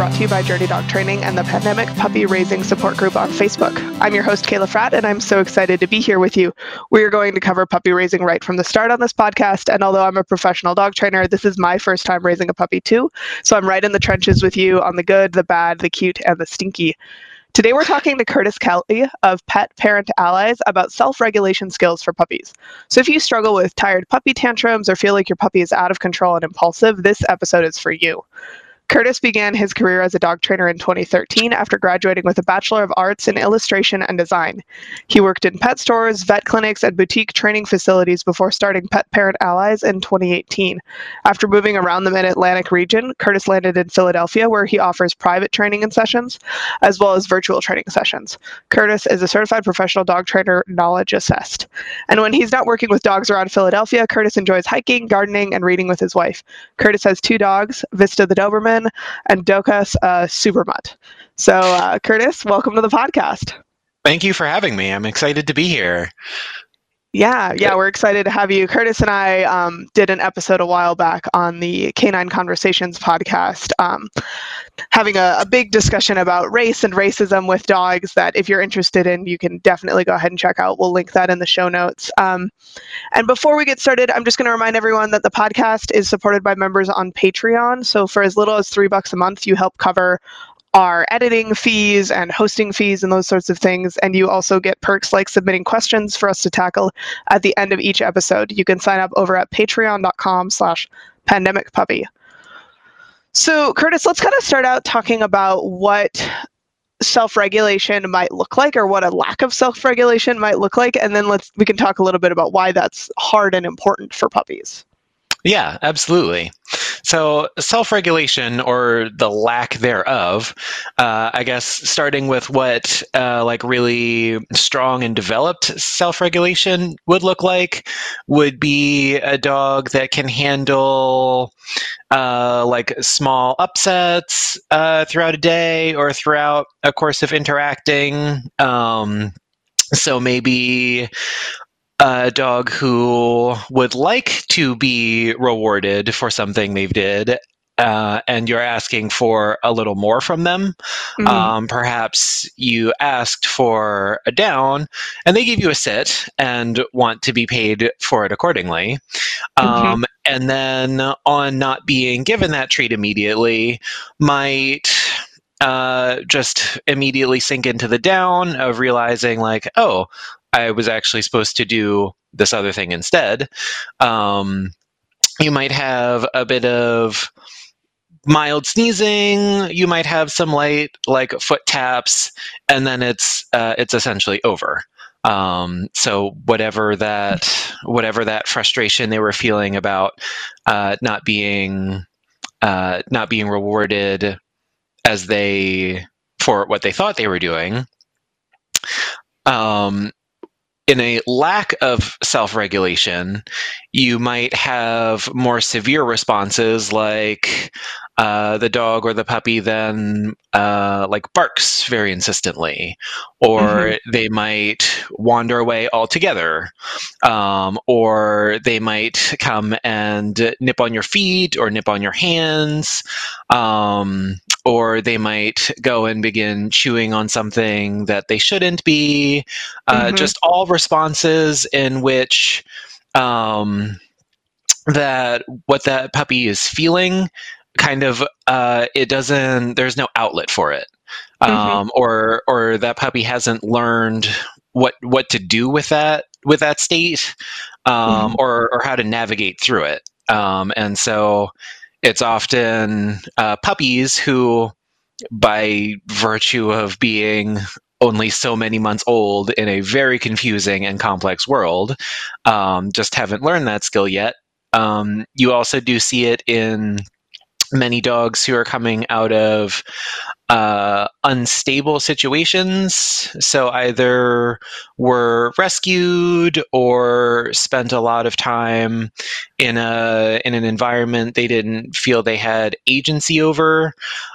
brought to you by Journey Dog Training and the Pandemic Puppy Raising Support Group on Facebook. I'm your host, Kayla Fratt, and I'm so excited to be here with you. We are going to cover puppy raising right from the start on this podcast. And although I'm a professional dog trainer, this is my first time raising a puppy too. So I'm right in the trenches with you on the good, the bad, the cute, and the stinky. Today, we're talking to Curtis Kelly of Pet Parent Allies about self regulation skills for puppies. So, if you struggle with tired puppy tantrums or feel like your puppy is out of control and impulsive, this episode is for you. Curtis began his career as a dog trainer in 2013 after graduating with a Bachelor of Arts in Illustration and Design. He worked in pet stores, vet clinics, and boutique training facilities before starting Pet Parent Allies in 2018. After moving around the Mid Atlantic region, Curtis landed in Philadelphia, where he offers private training and sessions, as well as virtual training sessions. Curtis is a certified professional dog trainer, knowledge assessed. And when he's not working with dogs around Philadelphia, Curtis enjoys hiking, gardening, and reading with his wife. Curtis has two dogs, Vista the Doberman and Dokas uh, Supermutt. So, uh, Curtis, welcome to the podcast. Thank you for having me. I'm excited to be here. Yeah, yeah, we're excited to have you. Curtis and I um, did an episode a while back on the Canine Conversations podcast, um, having a, a, big discussion about race and racism with dogs. That if you're interested in, you can definitely go ahead and check out. We'll link that in the show notes. Um, and before we get started, I'm just going to remind everyone that the podcast is supported by members on Patreon. So for as little as three bucks a month, you help cover our editing fees and hosting fees and those sorts of things. And you also get perks like submitting questions for us to tackle at the end of each episode. You can sign up over at patreon.com slash pandemic puppy. So, Curtis, let's kind of start out talking about what self-regulation might look like or what a lack of self-regulation might look like and then let's we can talk a little bit about why that's hard and important for puppies yeah, absolutely. So, self regulation or the lack thereof, uh, I guess, starting with what uh, like really strong and developed self regulation would look like, would be a dog that can handle uh, like small upsets uh, throughout a day or throughout a course of interacting. Um, so maybe a dog who would like to be rewarded for something they've did uh, and you're asking for a little more from them. Mm-hmm. Um, perhaps you asked for a down and they give you a sit and want to be paid for it accordingly. Mm-hmm. Um, and then on not being given that treat immediately, might uh, just immediately sink into the down of realizing, like, oh, I was actually supposed to do this other thing instead. Um, you might have a bit of mild sneezing. You might have some light like foot taps, and then it's uh, it's essentially over. Um, so whatever that whatever that frustration they were feeling about uh, not being uh, not being rewarded as they for what they thought they were doing um, in a lack of self regulation, you might have more severe responses like uh, the dog or the puppy then uh, like barks very insistently, or mm-hmm. they might wander away altogether, um, or they might come and nip on your feet or nip on your hands, um, or they might go and begin chewing on something that they shouldn't be. Uh, mm-hmm. Just all responses in which um, that what that puppy is feeling kind of uh, it doesn't there's no outlet for it mm-hmm. um, mm-hmm. or or that puppy hasn't learned what what to do with that with that state um, mm-hmm. or or how to navigate through it um, and so it's often uh, puppies who by virtue of being only so many months old in a very confusing and complex world um, just haven't learned that skill yet. Um, you also do see it in many dogs who are coming out of uh, unstable situations. So either were rescued or spent a lot of time in a in an environment they didn't feel they had agency over,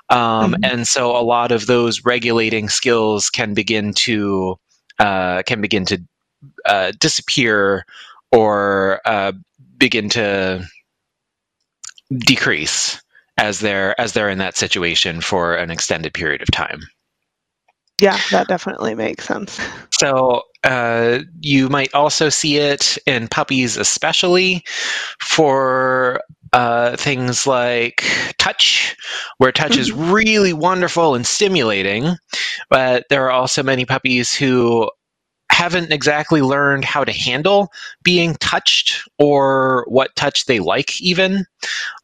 um, mm-hmm. and so a lot of those regulating skills can begin to uh, can begin to uh, disappear or uh, begin to decrease as they're as they're in that situation for an extended period of time. Yeah, that definitely makes sense. So uh, you might also see it in puppies, especially for uh, things like touch, where touch mm-hmm. is really wonderful and stimulating. But there are also many puppies who haven't exactly learned how to handle being touched or what touch they like, even.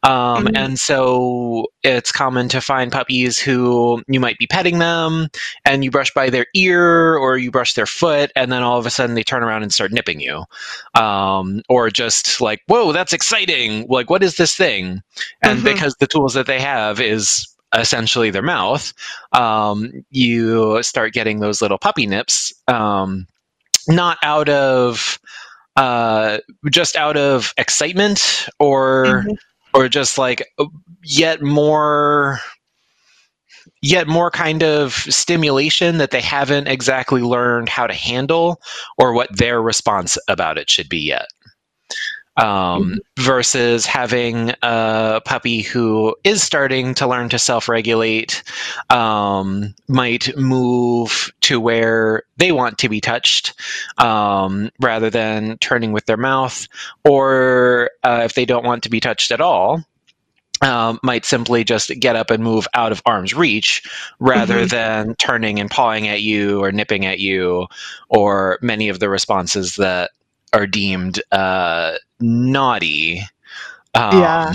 Um, mm-hmm. And so it's common to find puppies who you might be petting them and you brush by their ear or you brush their foot, and then all of a sudden they turn around and start nipping you. Um, or just like, whoa, that's exciting. Like, what is this thing? And mm-hmm. because the tools that they have is essentially their mouth, um, you start getting those little puppy nips. Um, not out of uh, just out of excitement or mm-hmm. or just like yet more yet more kind of stimulation that they haven't exactly learned how to handle or what their response about it should be yet um, mm-hmm. versus having a puppy who is starting to learn to self regulate, um, might move to where they want to be touched um, rather than turning with their mouth, or uh, if they don't want to be touched at all. Um, might simply just get up and move out of arm's reach rather mm-hmm. than turning and pawing at you or nipping at you or many of the responses that are deemed uh, naughty. Um, yeah.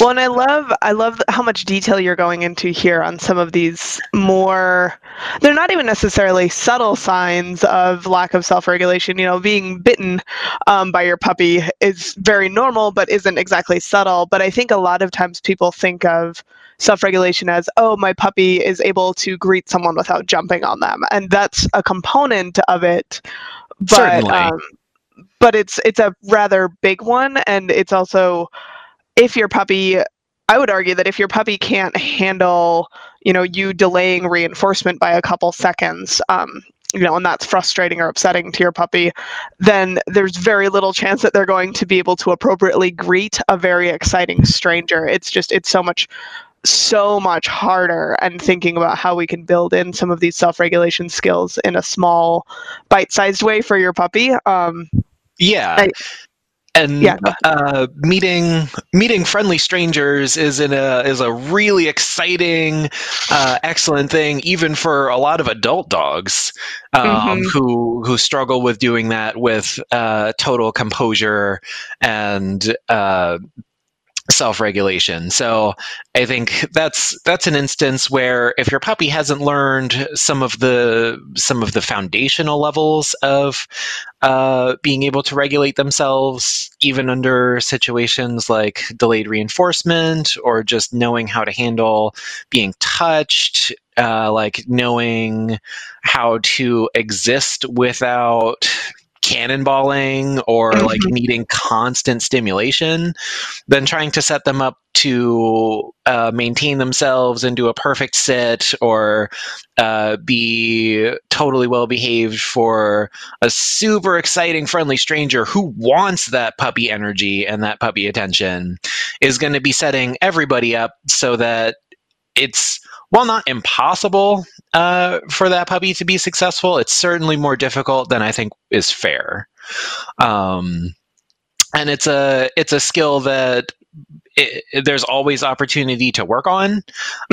Well, and I love I love how much detail you're going into here on some of these more they're not even necessarily subtle signs of lack of self-regulation. You know, being bitten um, by your puppy is very normal, but isn't exactly subtle. But I think a lot of times people think of self-regulation as oh my puppy is able to greet someone without jumping on them and that's a component of it but um, but it's it's a rather big one, and it's also if your puppy. I would argue that if your puppy can't handle, you know, you delaying reinforcement by a couple seconds, um, you know, and that's frustrating or upsetting to your puppy, then there's very little chance that they're going to be able to appropriately greet a very exciting stranger. It's just, it's so much so much harder and thinking about how we can build in some of these self-regulation skills in a small bite-sized way for your puppy um, yeah I, and yeah, uh, meeting meeting friendly strangers is in a is a really exciting, uh, excellent thing, even for a lot of adult dogs um, mm-hmm. who who struggle with doing that with uh, total composure and uh, self-regulation. So I think that's that's an instance where if your puppy hasn't learned some of the some of the foundational levels of uh, being able to regulate themselves, even under situations like delayed reinforcement or just knowing how to handle being touched, uh, like knowing how to exist without cannonballing or mm-hmm. like needing constant stimulation than trying to set them up to uh, maintain themselves and do a perfect sit or uh, be totally well behaved for a super exciting friendly stranger who wants that puppy energy and that puppy attention is going to be setting everybody up so that it's while not impossible uh, for that puppy to be successful, it's certainly more difficult than I think is fair. Um, and it's a it's a skill that it, there's always opportunity to work on,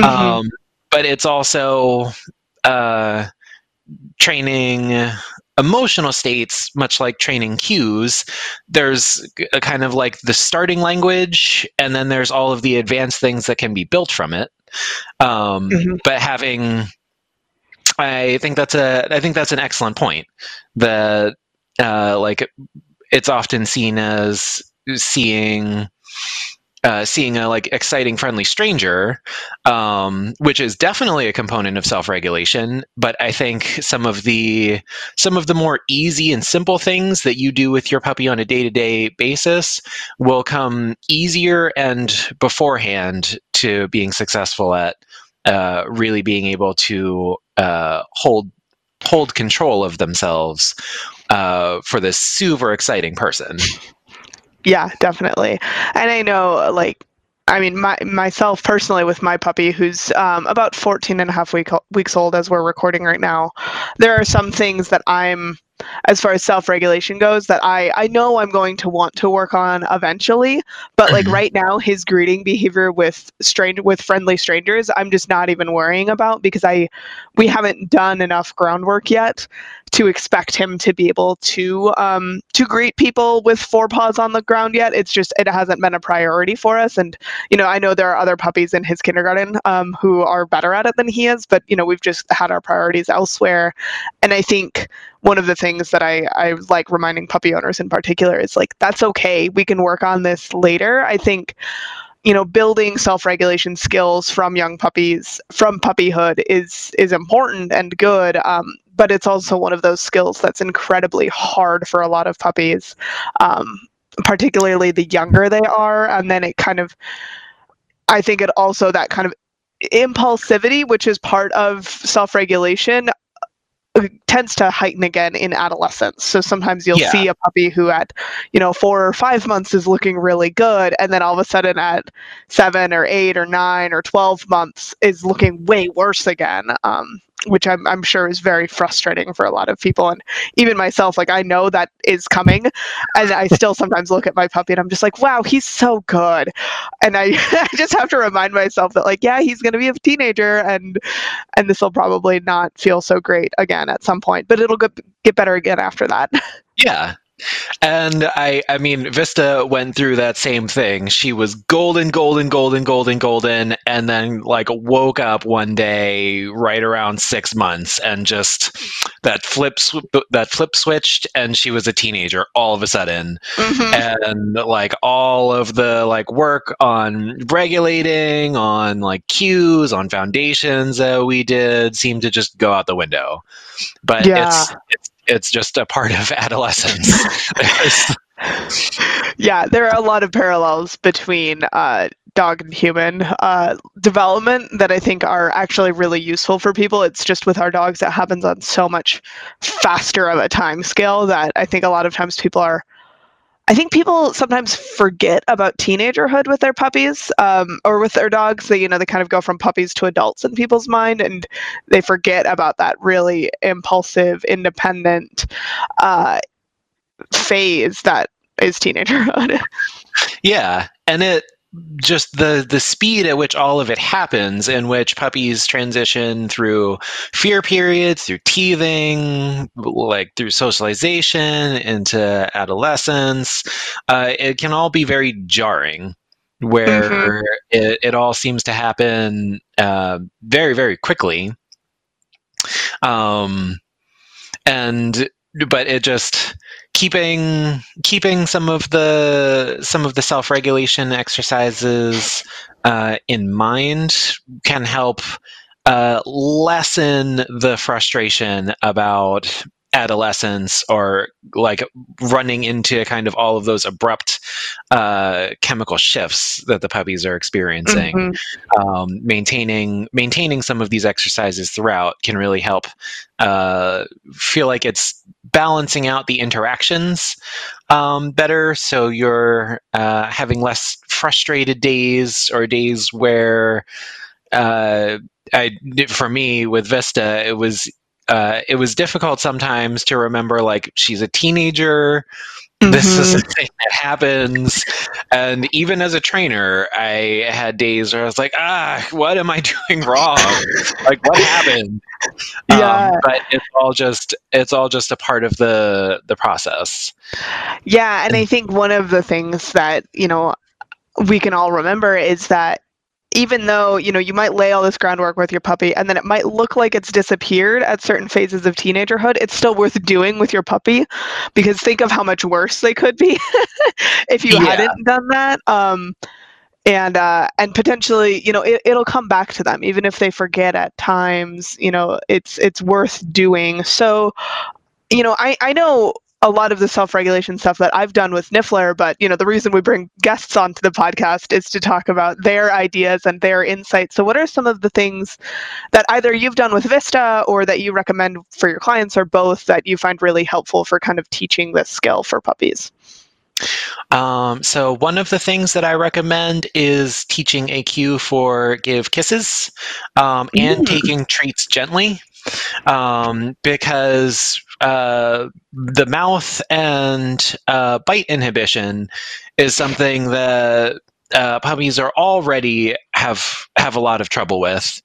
mm-hmm. um, but it's also uh, training emotional states, much like training cues, there's a kind of like the starting language, and then there's all of the advanced things that can be built from it. Um, mm-hmm. But having, I think that's a, I think that's an excellent point. That uh, like it's often seen as seeing uh, seeing a like exciting friendly stranger um, which is definitely a component of self-regulation but i think some of the some of the more easy and simple things that you do with your puppy on a day-to-day basis will come easier and beforehand to being successful at uh, really being able to uh, hold hold control of themselves uh, for this super exciting person yeah, definitely. And I know like I mean, my, myself personally, with my puppy, who's um, about 14 and a half week, weeks old as we're recording right now, there are some things that I'm as far as self-regulation goes that I I know I'm going to want to work on eventually but like mm-hmm. right now his greeting behavior with stranger with friendly strangers I'm just not even worrying about because I we haven't done enough groundwork yet to expect him to be able to um, to greet people with four paws on the ground yet. It's just it hasn't been a priority for us. And you know, I know there are other puppies in his kindergarten um, who are better at it than he is, but you know, we've just had our priorities elsewhere. And I think one of the things that I, I like reminding puppy owners in particular is like that's okay. We can work on this later. I think you know building self-regulation skills from young puppies from puppyhood is is important and good um, but it's also one of those skills that's incredibly hard for a lot of puppies um, particularly the younger they are and then it kind of i think it also that kind of impulsivity which is part of self-regulation tends to heighten again in adolescence. So sometimes you'll yeah. see a puppy who at, you know, four or five months is looking really good. And then all of a sudden at seven or eight or nine or 12 months is looking way worse again. Um, which I'm, I'm sure is very frustrating for a lot of people. And even myself, like I know that is coming. And I still sometimes look at my puppy and I'm just like, wow, he's so good. And I, I just have to remind myself that like, yeah, he's going to be a teenager and, and this will probably not feel so great again at some point, but it'll get, get better again after that. Yeah. And I, I mean, Vista went through that same thing. She was golden, golden, golden, golden, golden, and then like woke up one day right around six months, and just that flip sw- that flip switched, and she was a teenager all of a sudden, mm-hmm. and like all of the like work on regulating, on like cues, on foundations that we did seemed to just go out the window. But yeah. it's, it's it's just a part of adolescence. yeah, there are a lot of parallels between uh, dog and human uh, development that I think are actually really useful for people. It's just with our dogs, it happens on so much faster of a time scale that I think a lot of times people are I think people sometimes forget about teenagerhood with their puppies um, or with their dogs. They, you know, they kind of go from puppies to adults in people's mind, and they forget about that really impulsive, independent uh, phase that is teenagerhood. yeah, and it just the the speed at which all of it happens in which puppies transition through fear periods through teething like through socialization into adolescence uh, it can all be very jarring where mm-hmm. it, it all seems to happen uh, very very quickly um, and but it just keeping keeping some of the some of the self regulation exercises uh, in mind can help uh, lessen the frustration about adolescence or like running into kind of all of those abrupt uh, chemical shifts that the puppies are experiencing. Mm-hmm. Um, maintaining maintaining some of these exercises throughout can really help uh, feel like it's balancing out the interactions um, better. So you're uh, having less frustrated days or days where. Uh, I, for me with Vista, it was uh, it was difficult sometimes to remember like she's a teenager mm-hmm. this is a mm-hmm. thing that happens and even as a trainer i had days where i was like ah what am i doing wrong like what happened yeah um, but it's all just it's all just a part of the the process yeah and i think one of the things that you know we can all remember is that even though you know you might lay all this groundwork with your puppy and then it might look like it's disappeared at certain phases of teenagerhood it's still worth doing with your puppy because think of how much worse they could be if you yeah. hadn't done that um, and uh, and potentially you know it, it'll come back to them even if they forget at times you know it's it's worth doing so you know i i know a lot of the self-regulation stuff that I've done with Niffler, but you know, the reason we bring guests onto the podcast is to talk about their ideas and their insights. So what are some of the things that either you've done with Vista or that you recommend for your clients or both that you find really helpful for kind of teaching this skill for puppies? Um, so one of the things that I recommend is teaching a cue for give kisses um, and taking treats gently, um, because uh, the mouth and uh, bite inhibition is something that uh, puppies are already have have a lot of trouble with.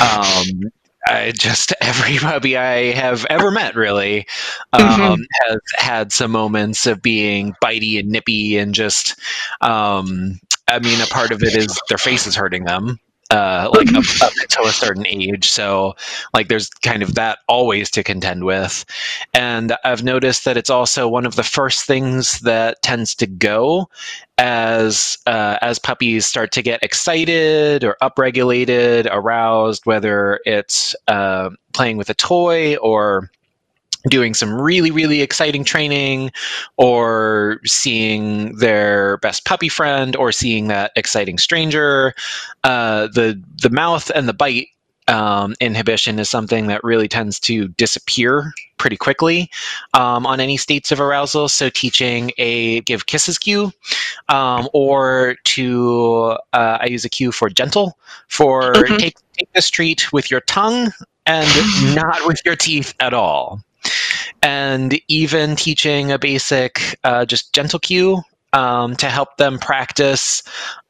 Um, I just every puppy I have ever met really um, Mhm. has had some moments of being bitey and nippy and just um, I mean a part of it is their face is hurting them uh, like up, up a certain age. So like there's kind of that always to contend with. And I've noticed that it's also one of the first things that tends to go as uh, as puppies start to get excited or upregulated, aroused, whether it's uh, playing with a toy or doing some really really exciting training or seeing their best puppy friend or seeing that exciting stranger uh, the the mouth and the bite um, inhibition is something that really tends to disappear pretty quickly um, on any states of arousal so teaching a give kisses cue um, or to uh, I use a cue for gentle for Mhm. take take this treat with your tongue and not with your teeth at all. And even teaching a basic uh, just gentle cue um, to help them practice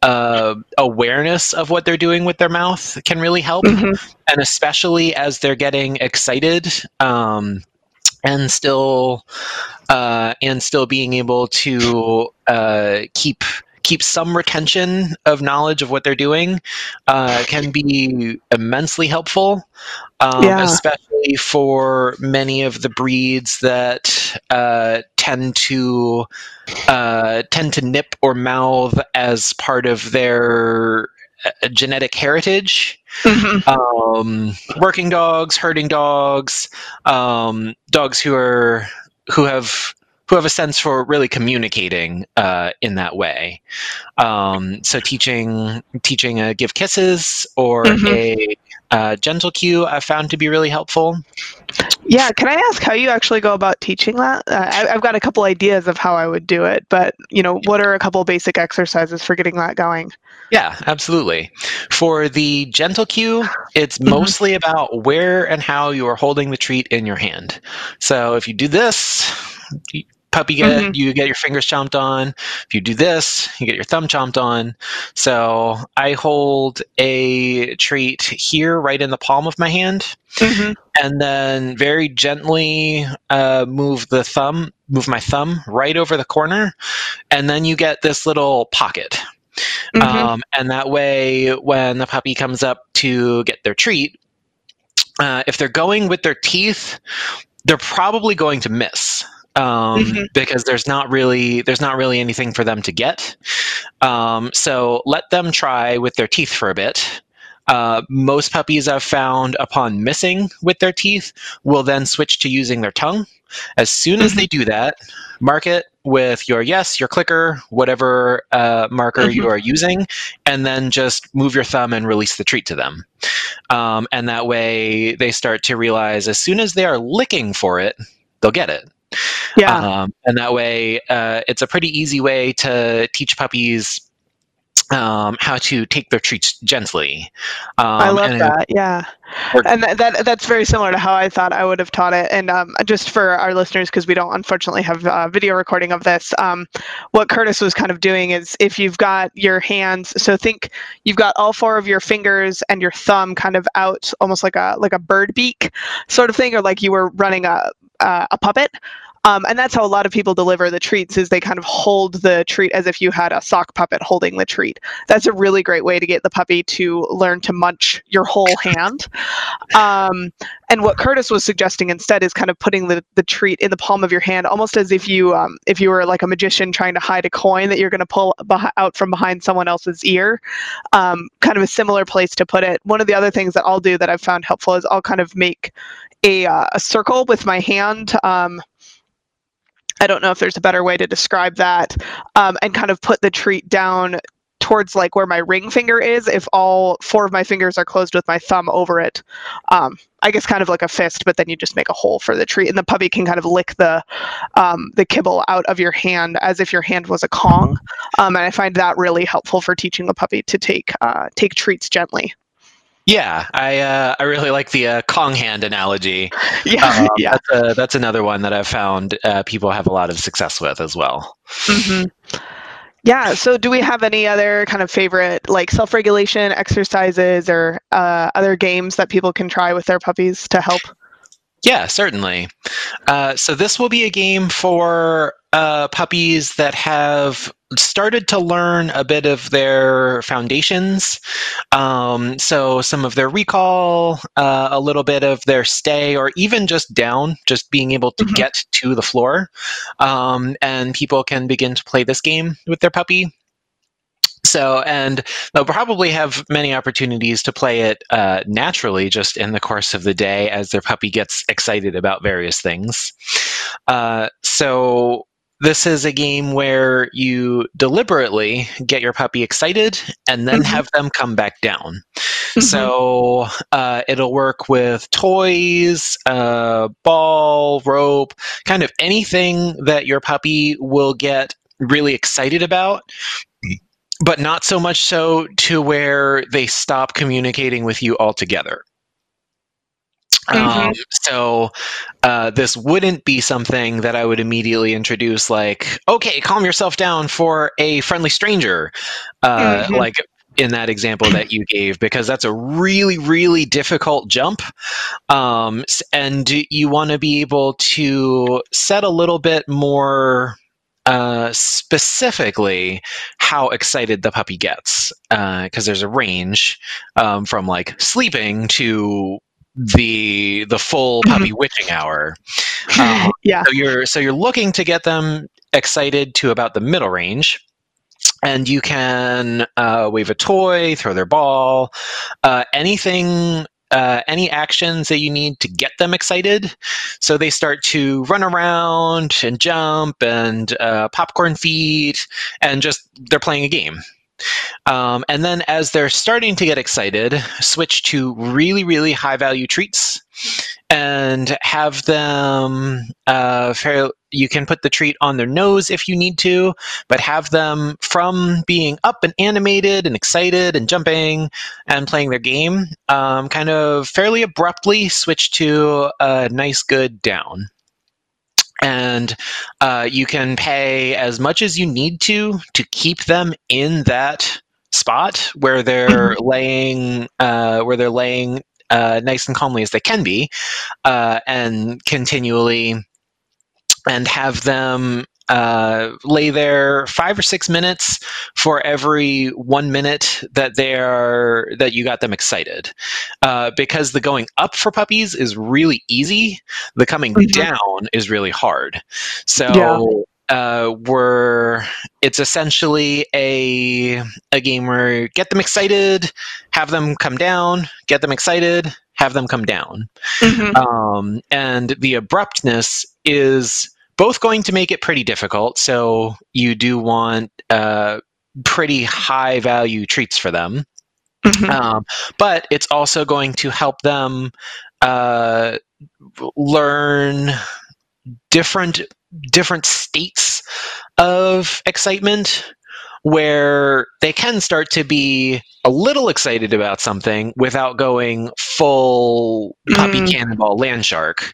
uh, awareness of what they're doing with their mouth can really help Mhm. and especially as they're getting excited um, and still uh, and still being able to uh, keep keep some retention of knowledge of what they're doing uh, can be immensely helpful um, Yeah. especially for many of the breeds that uh, tend to uh, tend to nip or mouth as part of their uh, genetic heritage Mhm. um, working dogs, herding dogs, um, dogs who are who have who have a sense for really communicating uh, in that way. Um, so teaching teaching a give kisses or Mhm. a uh, gentle cue I found to be really helpful. Yeah, can I ask how you actually go about teaching that? Uh, I, I've got a couple ideas of how I would do it, but you know, what are a couple basic exercises for getting that going? Yeah, absolutely. For the gentle cue, it's Mhm. mostly about where and how you are holding the treat in your hand. So if you do this, puppy get Mhm. you get your fingers chomped on. If you do this, you get your thumb chomped on. So I hold a treat here right in the palm of my hand Mhm. and then very gently uh, move the thumb, move my thumb right over the corner, and then you get this little pocket. Mhm. Um, and that way, when the puppy comes up to get their treat, uh, if they're going with their teeth, they're probably going to miss. Um, Mhm. because there's not really there's not really anything for them to get. Um, so let them try with their teeth for a bit. Uh, most puppies I've found upon missing with their teeth will then switch to using their tongue. As soon as Mhm. they do that, mark it with your yes, your clicker, whatever uh, marker Mhm. you are using, and then just move your thumb and release the treat to them. Um, and that way they start to realize as soon as they are licking for it, they'll get it. Yeah. Um, and that way, uh, it's a pretty easy way to teach puppies um, how to take their treats gently. Um, I love that. Yeah, and that, that that's very similar to how I thought I would have taught it. And um, just for our listeners, because we don't unfortunately have uh, video recording of this, um, what Curtis was kind of doing is if you've got your hands, so think you've got all four of your fingers and your thumb kind of out, almost like a like a bird beak sort of thing, or like you were running a uh, a puppet. Um, and that's how a lot of people deliver the treats is they kind of hold the treat as if you had a sock puppet holding the treat that's a really great way to get the puppy to learn to munch your whole hand. Um, and what Curtis was suggesting instead is kind of putting the, the treat in the palm of your hand, almost as if you um, if you were like a magician trying to hide a coin that you're going to pull beh- out from behind someone else's ear. Um, kind of a similar place to put it. One of the other things that I'll do that I've found helpful is I'll kind of make a, uh, a circle with my hand. Um, I don't know if there's a better way to describe that, um, and kind of put the treat down towards like where my ring finger is, if all four of my fingers are closed with my thumb over it, um, I guess kind of like a fist, but then you just make a hole for the treat, and the puppy can kind of lick the um, the kibble out of your hand as if your hand was a Kong. Um, and I find that really helpful for teaching the puppy to take uh, take treats gently. Yeah, I uh, I really like the uh, Kong hand analogy. Yeah, Um, yeah. that's, a, that's another one that I've found uh, people have a lot of success with as well. hmm Yeah. So, do we have any other kind of favorite like self-regulation exercises or uh, other games that people can try with their puppies to help? Yeah, certainly. Uh, so this will be a game for uh, puppies that have started to learn a bit of their foundations. Um, so some of their recall, uh, a little bit of their stay, or even just down, just being able to Mhm. get to the floor. Um, and people can begin to play this game with their puppy. So, and they'll probably have many opportunities to play it uh, naturally just in the course of the day as their puppy gets excited about various things. Uh, so, this is a game where you deliberately get your puppy excited and then Mhm. have them come back down. Mhm. So uh, it'll work with toys, uh, ball, rope, kind of anything that your puppy will get really excited about, but not so much so to where they stop communicating with you altogether. Um, so uh, this wouldn't be something that I would immediately introduce, like, okay, calm yourself down for a friendly stranger, uh, Mhm. like in that example that you gave, because that's a really, really difficult jump. Um, and you want to be able to set a little bit more uh, specifically how excited the puppy gets, because there's a range um, from like sleeping to the the full puppy witching hour. Um, yeah. so you're so you're looking to get them excited to about the middle range. And you can uh, wave a toy, throw their ball, uh, anything, uh, any actions that you need to get them excited. So they start to run around and jump and uh, popcorn feed, and just they're playing a game. Um, and then as they're starting to get excited, switch to really, really high value treats and have them uh, fair, you can put the treat on their nose if you need to but have them from being up and animated and excited and jumping and playing their game um, kind of fairly abruptly switch to a nice good down and uh, you can pay as much as you need to to keep them in that spot where they're laying uh, where they're laying uh, nice and calmly as they can be uh, and continually and have them uh, lay there five or six minutes for every one minute that they're that you got them excited uh, because the going up for puppies is really easy the coming Mhm. down is really hard so Yeah. uh, we're it's essentially a a game where get them excited have them come down get them excited have them come down Mhm. um, and the abruptness is both going to make it pretty difficult. So you do want uh, pretty high value treats for them, Mhm. um, but it's also going to help them uh, learn different different states of excitement where they can start to be a little excited about something without going full puppy Mm. cannonball land shark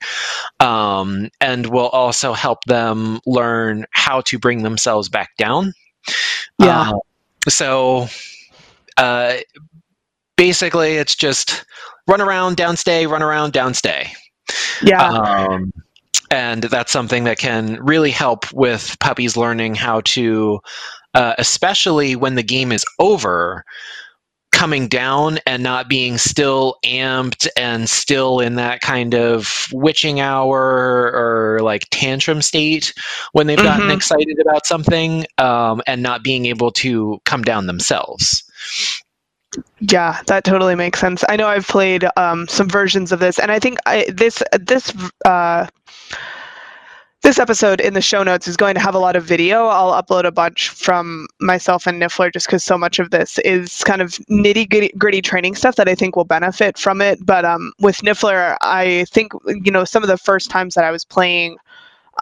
um, and will also help them learn how to bring themselves back down Yeah. Uh, so uh, basically it's just run around downstay run around downstay yeah. um, and that's something that can really help with puppies learning how to, uh, especially when the game is over, coming down and not being still amped and still in that kind of witching hour or like tantrum state when they've gotten Mhm. excited about something um, and not being able to come down themselves. Yeah, that totally makes sense. I know I've played um, some versions of this, and I think I, this this uh, this episode in the show notes is going to have a lot of video. I'll upload a bunch from myself and Niffler just because so much of this is kind of nitty gritty training stuff that I think will benefit from it. But um, with Niffler, I think, you know, some of the first times that I was playing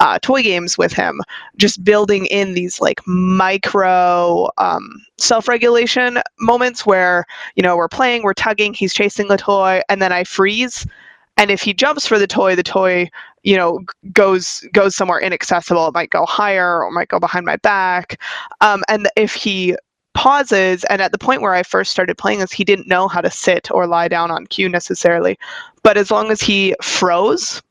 uh, toy games with him, just building in these like micro um, self regulation moments where, you know, we're playing, we're tugging, he's chasing the toy, and then I freeze and if he jumps for the toy the toy you know goes goes somewhere inaccessible it might go higher or might go behind my back. Um, and if he pauses and at the point where i first started playing this he didn't know how to sit or lie down on cue necessarily but as long as he froze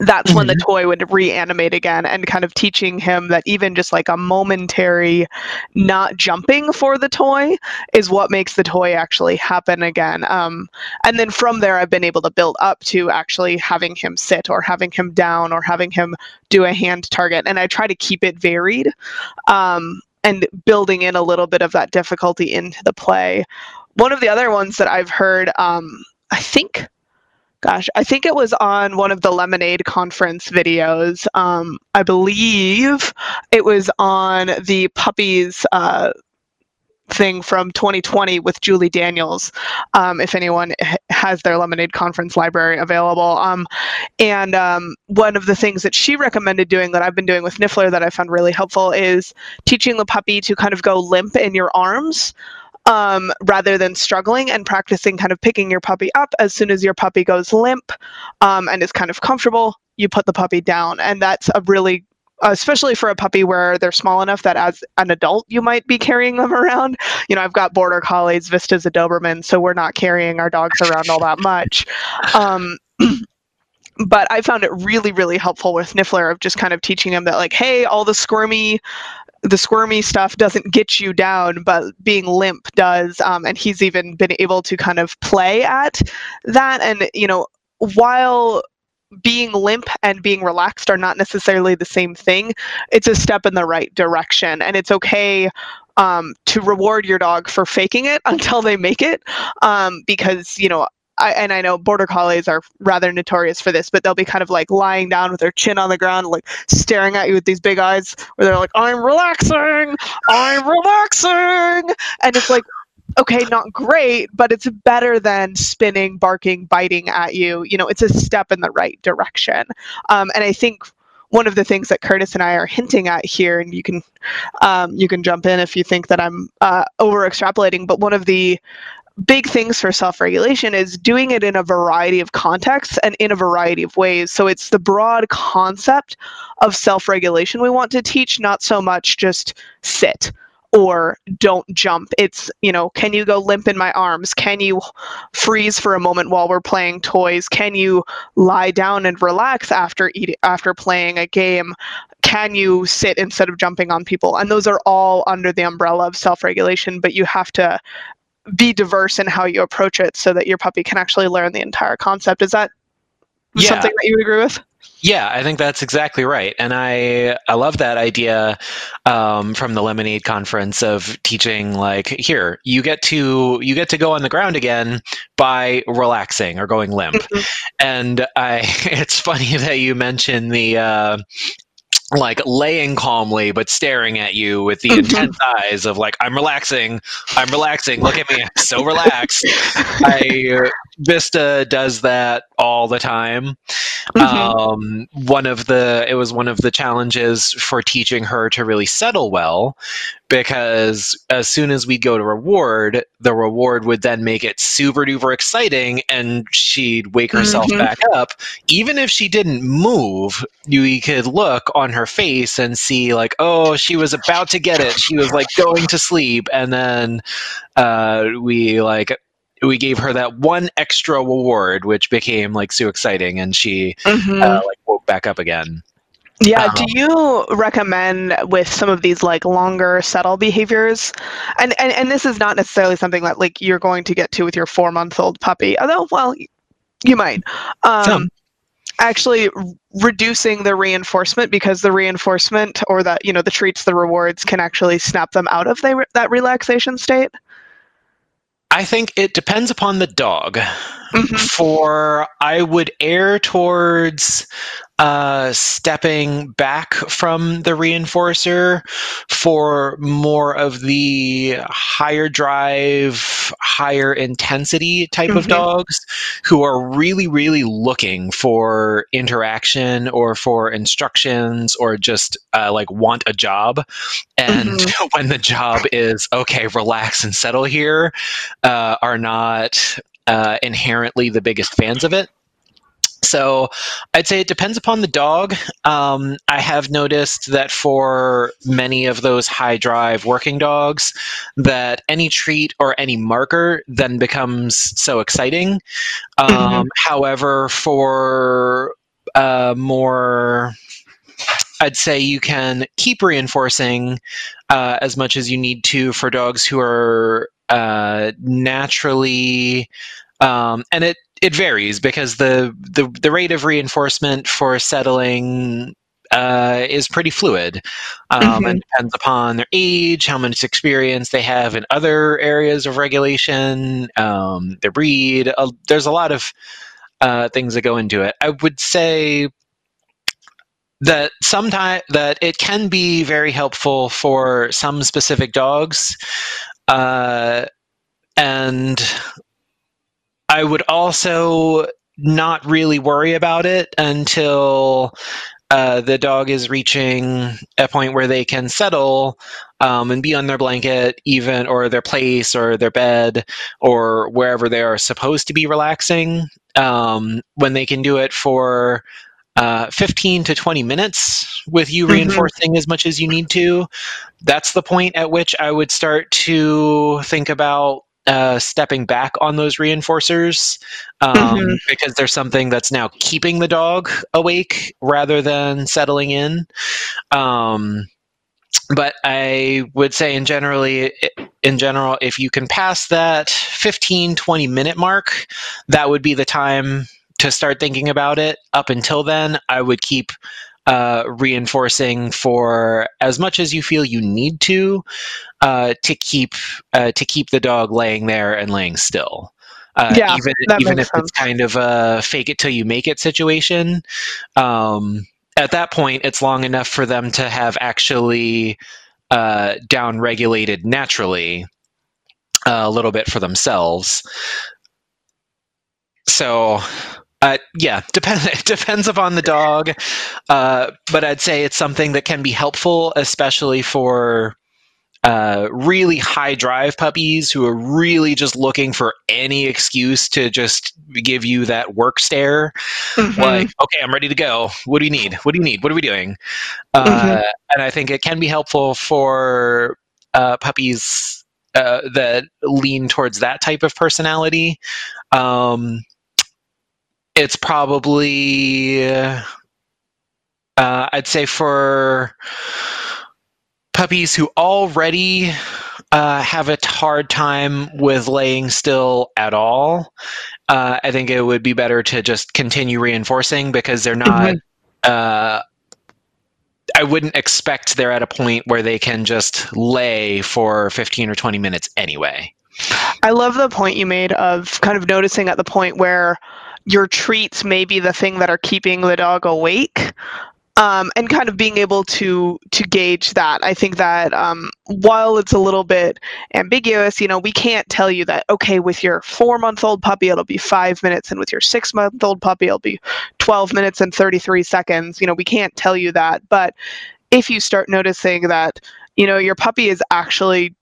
that's mm-hmm. when the mm-hmm. toy would reanimate again and kind of teaching him that even just like a momentary not jumping for the toy is what makes the toy actually happen again um, and then from there i've been able to build up to actually having him sit or having him down or having him do a hand target and i try to keep it varied um, and building in a little bit of that difficulty into the play one of the other ones that i've heard um, i think gosh, I think it was on one of the Lemonade conference videos. Um, I believe it was on the puppies uh, thing from 2020 with Julie Daniels, um, if anyone has their Lemonade conference library available. Um, and um, one of the things that she recommended doing that I've been doing with Niffler that I found really helpful is teaching the puppy to kind of go limp in your arms um, rather than struggling and practicing kind of picking your puppy up as soon as your puppy goes limp um, and is kind of comfortable you put the puppy down. And that's a really especially for a puppy where they're small enough that as an adult you might be carrying them around. You know i've got border collies vistas a doberman so we're not carrying our dogs around all that much. Um, but I found it really, really helpful with Niffler of just kind of teaching him that, like, hey, all the squirmy the squirmy stuff doesn't get you down, but being limp does. Um, and he's even been able to kind of play at that. And, you know, while being limp and being relaxed are not necessarily the same thing, it's a step in the right direction. And it's okay um, to reward your dog for faking it until they make it. Um, because, you know, I, and I know border collies are rather notorious for this, but they'll be kind of like lying down with their chin on the ground, like staring at you with these big eyes, where they're like, "I'm relaxing, I'm relaxing," and it's like, okay, not great, but it's better than spinning, barking, biting at you. You know, it's a step in the right direction, um, and I think one of the things that Curtis and I are hinting at here, and you can um, you can jump in if you think that I'm uh, over extrapolating, but one of the big things for self-regulation is doing it in a variety of contexts and in a variety of ways. So it's the broad concept of self-regulation we want to teach not so much just sit or don't jump. It's you know can you go limp in my arms? Can you freeze for a moment while we're playing toys? Can you lie down and relax after eating after playing a game? Can you sit instead of jumping on people? And those are all under the umbrella of self-regulation but you have to be diverse in how you approach it so that your puppy can actually learn the entire concept. Is that yeah. something that you agree with? Yeah, I think that's exactly right, and I I love that idea um, from the Lemonade conference of teaching like here you get to you get to go on the ground again by relaxing or going limp, mm-hmm. and I it's funny that you mentioned the uh, like laying calmly but staring at you with the intense eyes of like i'm relaxing i'm relaxing look at me i'm so relaxed i vista does that all the time mm-hmm. um, one of the it was one of the challenges for teaching her to really settle well because as soon as we go to reward, the reward would then make it super duper exciting and she'd wake herself mm-hmm. back up. Even if she didn't move, you could look on her face and see, like, oh, she was about to get it. She was like going to sleep. And then uh, we like, we gave her that one extra reward, which became like so exciting, and she mm-hmm. uh, like woke back up again. Yeah, um, do you recommend with some of these like longer settle behaviors? And, and and this is not necessarily something that like you're going to get to with your four month old puppy, although well, you might. Um, some. Actually, reducing the reinforcement because the reinforcement or the you know the treats, the rewards can actually snap them out of the, that relaxation state. I think it depends upon the dog. Mm-hmm. For I would err towards uh, stepping back from the reinforcer for more of the higher drive, higher intensity type mm-hmm. of dogs who are really, really looking for interaction or for instructions or just uh, like want a job. And mm-hmm. when the job is, okay, relax and settle here, uh, are not uh, inherently the biggest fans of it. So I'd say it depends upon the dog. Um, I have noticed that for many of those high drive working dogs, that any treat or any marker then becomes so exciting. Um, mm-hmm. However, for uh, more I'd say you can keep reinforcing uh, as much as you need to for dogs who are uh, naturally, um, and it it varies because the, the the rate of reinforcement for settling uh, is pretty fluid um, mm-hmm. and depends upon their age, how much experience they have in other areas of regulation, um, their breed. Uh, there's a lot of uh, things that go into it. I would say that sometimes that it can be very helpful for some specific dogs, uh, and I would also not really worry about it until uh, the dog is reaching a point where they can settle um, and be on their blanket, even or their place or their bed or wherever they are supposed to be relaxing. Um, when they can do it for uh, 15 to 20 minutes with you mm-hmm. reinforcing as much as you need to, that's the point at which I would start to think about uh, stepping back on those reinforcers um, mm-hmm. because there's something that's now keeping the dog awake rather than settling in. Um, but I would say in generally in general if you can pass that 15 20 minute mark that would be the time to start thinking about it up until then I would keep uh, reinforcing for as much as you feel you need to uh, to keep uh, to keep the dog laying there and laying still. Uh, yeah, even even if sense. it's kind of a fake it till you make it situation. Um, at that point, it's long enough for them to have actually uh, down regulated naturally uh, a little bit for themselves. So uh, yeah, depends. It depends upon the dog, uh, but I'd say it's something that can be helpful, especially for uh, really high drive puppies who are really just looking for any excuse to just give you that work stare. Mm-hmm. Like, okay, I'm ready to go. What do you need? What do you need? What are we doing? Uh, mm-hmm. And I think it can be helpful for uh, puppies uh, that lean towards that type of personality. Um, it's probably uh, I'd say for puppies who already uh, have a hard time with laying still at all. Uh, I think it would be better to just continue reinforcing because they're not. Mm-hmm. I wouldn't expect they're at a point where they can just lay for 15 or 20 minutes anyway. I love the point you made of kind of noticing at the point where your treats may be the thing that are keeping the dog awake um, and kind of being able to to gauge that. I think that um, while it's a little bit ambiguous you know we can't tell you that okay with your four month old puppy it'll be five minutes and with your six month old puppy it'll be 12 minutes and 33 seconds. You know we can't tell you that. But if you start noticing that you know your puppy is actually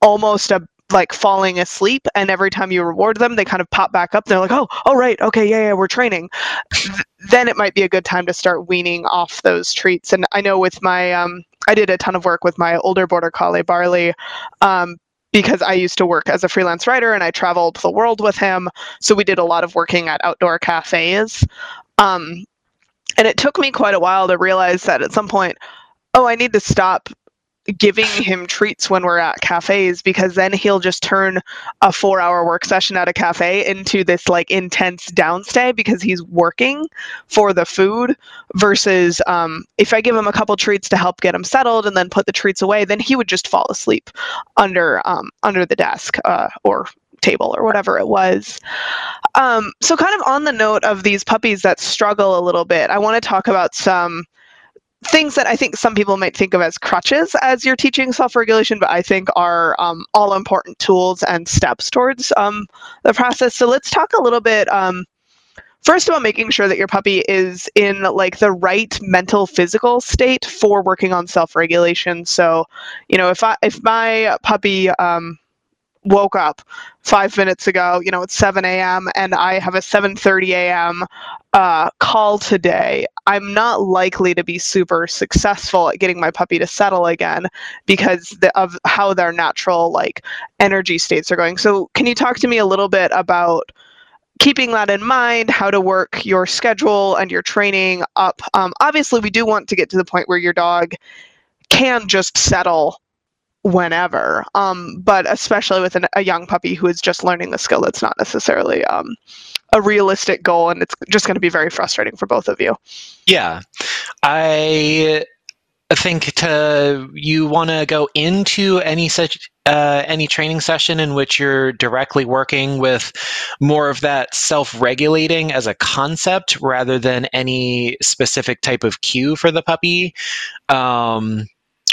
almost a like falling asleep and every time you reward them they kind of pop back up they're like oh oh right okay yeah yeah we're training then it might be a good time to start weaning off those treats and i know with my um, i did a ton of work with my older border collie barley um, because I used to work as a freelance writer and I traveled the world with him. So we did a lot of working at outdoor cafes. Um, and it took me quite a while to realize that at some point, oh, I need to stop giving him treats when we're at cafes because then he'll just turn a four hour work session at a cafe into this like intense downstay because he's working for the food versus um, if i give him a couple treats to help get him settled and then put the treats away then he would just fall asleep under um, under the desk uh, or table or whatever it was. Um, so, kind of on the note of these puppies that struggle a little bit, I want to talk about some things that I think some people might think of as crutches as you're teaching self regulation, but I think are um, all important tools and steps towards um, the process. So, let's talk a little bit. Um, first all making sure that your puppy is in like the right mental physical state for working on self-regulation so you know if i if my puppy um, woke up five minutes ago you know it's 7 a.m and i have a 7.30 a.m uh, call today i'm not likely to be super successful at getting my puppy to settle again because the, of how their natural like energy states are going so can you talk to me a little bit about keeping that in mind, how to work your schedule and your training up. Um, obviously, we do want to get to the point where your dog can just settle whenever, um, but especially with an, a young puppy who is just learning the skill, that's not necessarily um, a realistic goal, and it's just going to be very frustrating for both of you. Yeah, I think to you want to go into any such uh, any training session in which you're directly working with more of that self-regulating as a concept rather than any specific type of cue for the puppy um,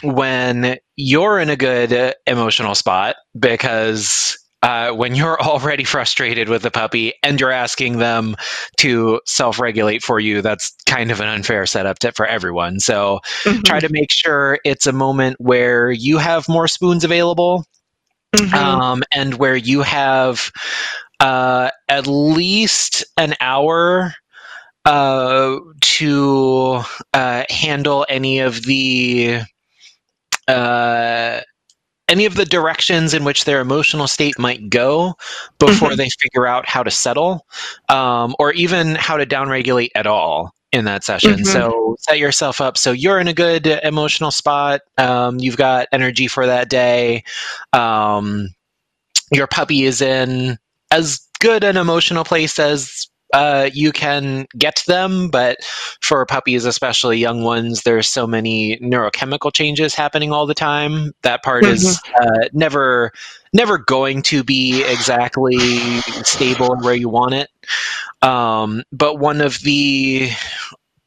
when you're in a good emotional spot because uh, when you're already frustrated with the puppy and you're asking them to self regulate for you, that's kind of an unfair setup to, for everyone. So mm-hmm. try to make sure it's a moment where you have more spoons available mm-hmm. um, and where you have uh, at least an hour uh, to uh, handle any of the uh, any of the directions in which their emotional state might go before mm-hmm. they figure out how to settle um, or even how to downregulate at all in that session. Mm-hmm. So set yourself up so you're in a good emotional spot. Um, you've got energy for that day. Um, your puppy is in as good an emotional place as uh, you can get them, but for puppies, especially young ones, there's so many neurochemical changes happening all the time. That part mm-hmm. is uh, never never going to be exactly stable where you want it. Um, but one of the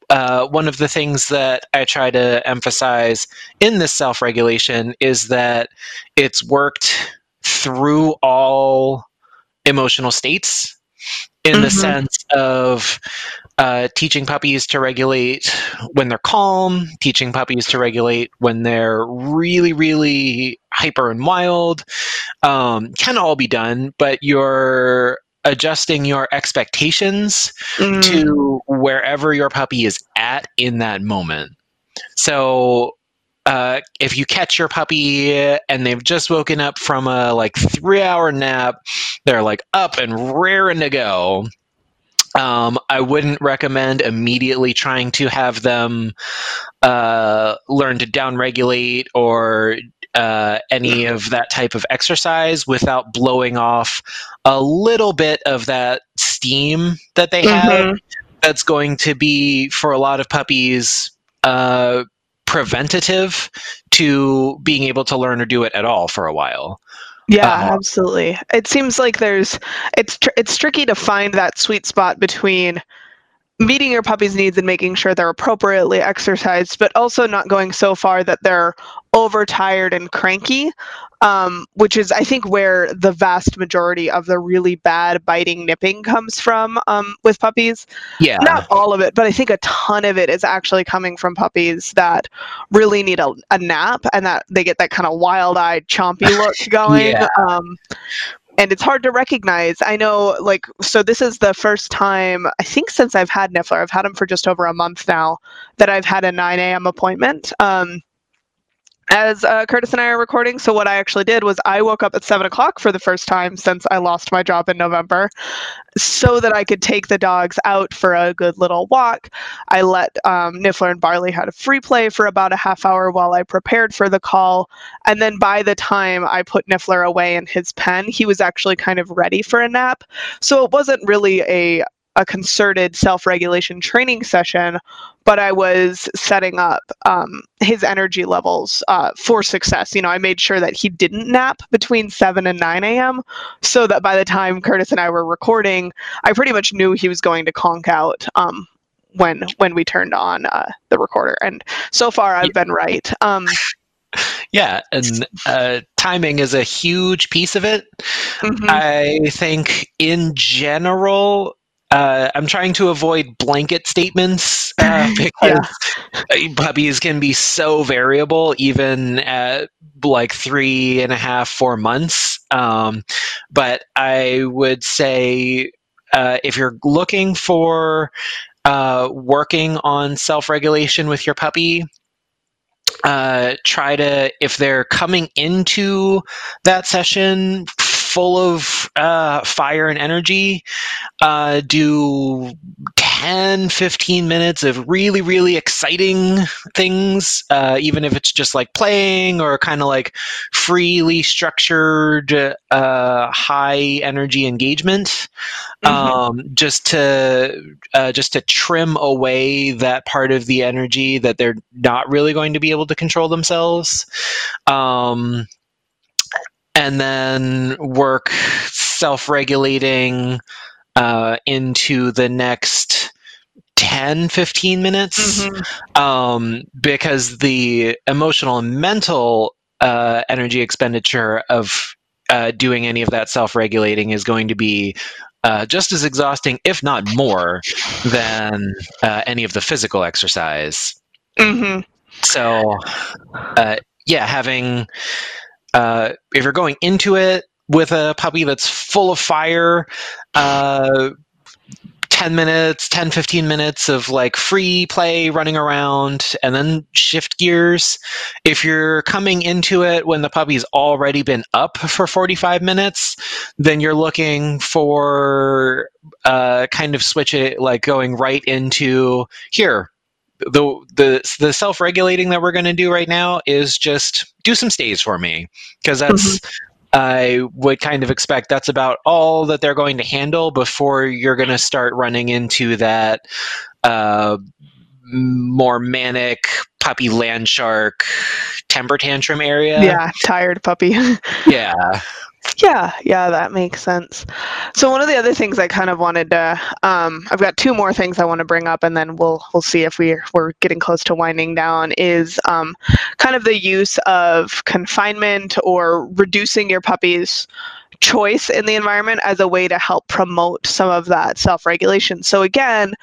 uh, one of the things that I try to emphasize in this self regulation is that it's worked through all emotional states in mm-hmm. the sense of uh, teaching puppies to regulate when they're calm, teaching puppies to regulate when they're really, really hyper and wild. Um, can all be done, but you're adjusting your expectations mm. to wherever your puppy is at in that moment. So uh, if you catch your puppy and they've just woken up from a like three hour nap, they're like up and raring to go. Um, I wouldn't recommend immediately trying to have them uh, learn to downregulate or uh, any of that type of exercise without blowing off a little bit of that steam that they have. Mm-hmm. That's going to be for a lot of puppies uh, preventative to being able to learn or do it at all for a while. Yeah, uh, absolutely. It seems like there's it's tr- it's tricky to find that sweet spot between meeting your puppy's needs and making sure they're appropriately exercised, but also not going so far that they're overtired and cranky, um, which is, I think, where the vast majority of the really bad biting nipping comes from um, with puppies. Yeah. Not all of it, but I think a ton of it is actually coming from puppies that really need a, a nap and that they get that kind of wild eyed, chompy look going. yeah. Um, and it's hard to recognize. I know, like, so this is the first time, I think, since I've had Niffler, I've had him for just over a month now, that I've had a 9 a.m. appointment. Um, as uh, Curtis and I are recording. So, what I actually did was I woke up at seven o'clock for the first time since I lost my job in November so that I could take the dogs out for a good little walk. I let um, Niffler and Barley had a free play for about a half hour while I prepared for the call. And then by the time I put Niffler away in his pen, he was actually kind of ready for a nap. So, it wasn't really a a concerted self regulation training session, but I was setting up um, his energy levels uh, for success. You know, I made sure that he didn't nap between 7 and 9 a.m. so that by the time Curtis and I were recording, I pretty much knew he was going to conk out. Um, when when we turned on uh, the recorder, and so far I've been right. Um, yeah, and uh, timing is a huge piece of it. Mm-hmm. I think in general, uh, I'm trying to avoid blanket statements uh, because yeah. puppies can be so variable, even at like three and a half, four months. Um, but I would say uh, if you're looking for uh, working on self regulation with your puppy, uh, try to if they're coming into that session full of uh, fire and energy uh, do 10 15 minutes of really really exciting things uh, even if it's just like playing or kind of like freely structured uh, high energy engagement mm-hmm. um, just to uh, just to trim away that part of the energy that they're not really going to be able to control themselves um, and then work self-regulating uh, into the next 10 15 minutes mm-hmm. um, because the emotional and mental uh, energy expenditure of uh, doing any of that self-regulating is going to be uh, just as exhausting if not more than uh, any of the physical exercise mm-hmm. so uh, yeah having uh, if you're going into it with a puppy that's full of fire, uh, 10 minutes, 10, 15 minutes of like free play running around and then shift gears. If you're coming into it when the puppy's already been up for 45 minutes, then you're looking for uh, kind of switch it, like going right into here, the the the self regulating that we're going to do right now is just do some stays for me because that's mm-hmm. I would kind of expect that's about all that they're going to handle before you're going to start running into that uh, more manic puppy land shark temper tantrum area. Yeah, tired puppy. yeah. Yeah, yeah, that makes sense. So one of the other things I kind of wanted to, um, I've got two more things I want to bring up, and then we'll we'll see if we we're getting close to winding down. Is um, kind of the use of confinement or reducing your puppy's choice in the environment as a way to help promote some of that self-regulation. So again,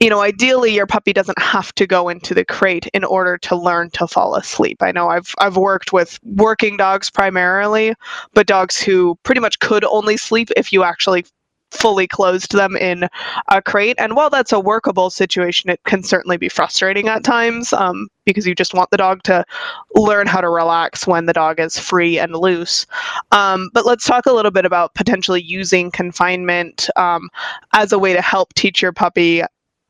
you know, ideally your puppy doesn't have to go into the crate in order to learn to fall asleep. I know I've I've worked with working dogs primarily, but dogs who pretty much could only sleep if you actually fully closed them in a crate. And while that's a workable situation, it can certainly be frustrating at times um, because you just want the dog to learn how to relax when the dog is free and loose. Um, but let's talk a little bit about potentially using confinement um, as a way to help teach your puppy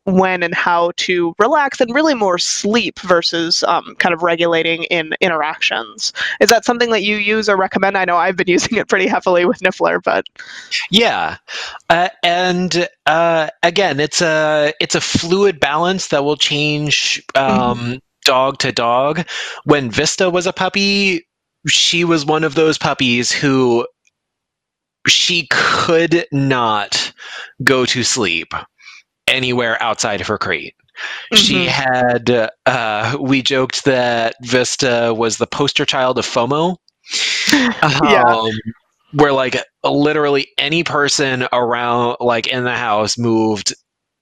when and how to relax and really more sleep versus um, kind of regulating in interactions. Is that something that you use or recommend? I know I've been using it pretty heavily with Niffler, but yeah, uh, and uh, again, it's a it's a fluid balance that will change um, mm-hmm. dog to dog. When Vista was a puppy, she was one of those puppies who she could not go to sleep anywhere outside of her crate. Mm-hmm. She had, uh, we joked that Vista was the poster child of FOMO. yeah. Um, where like literally any person around, like in the house, moved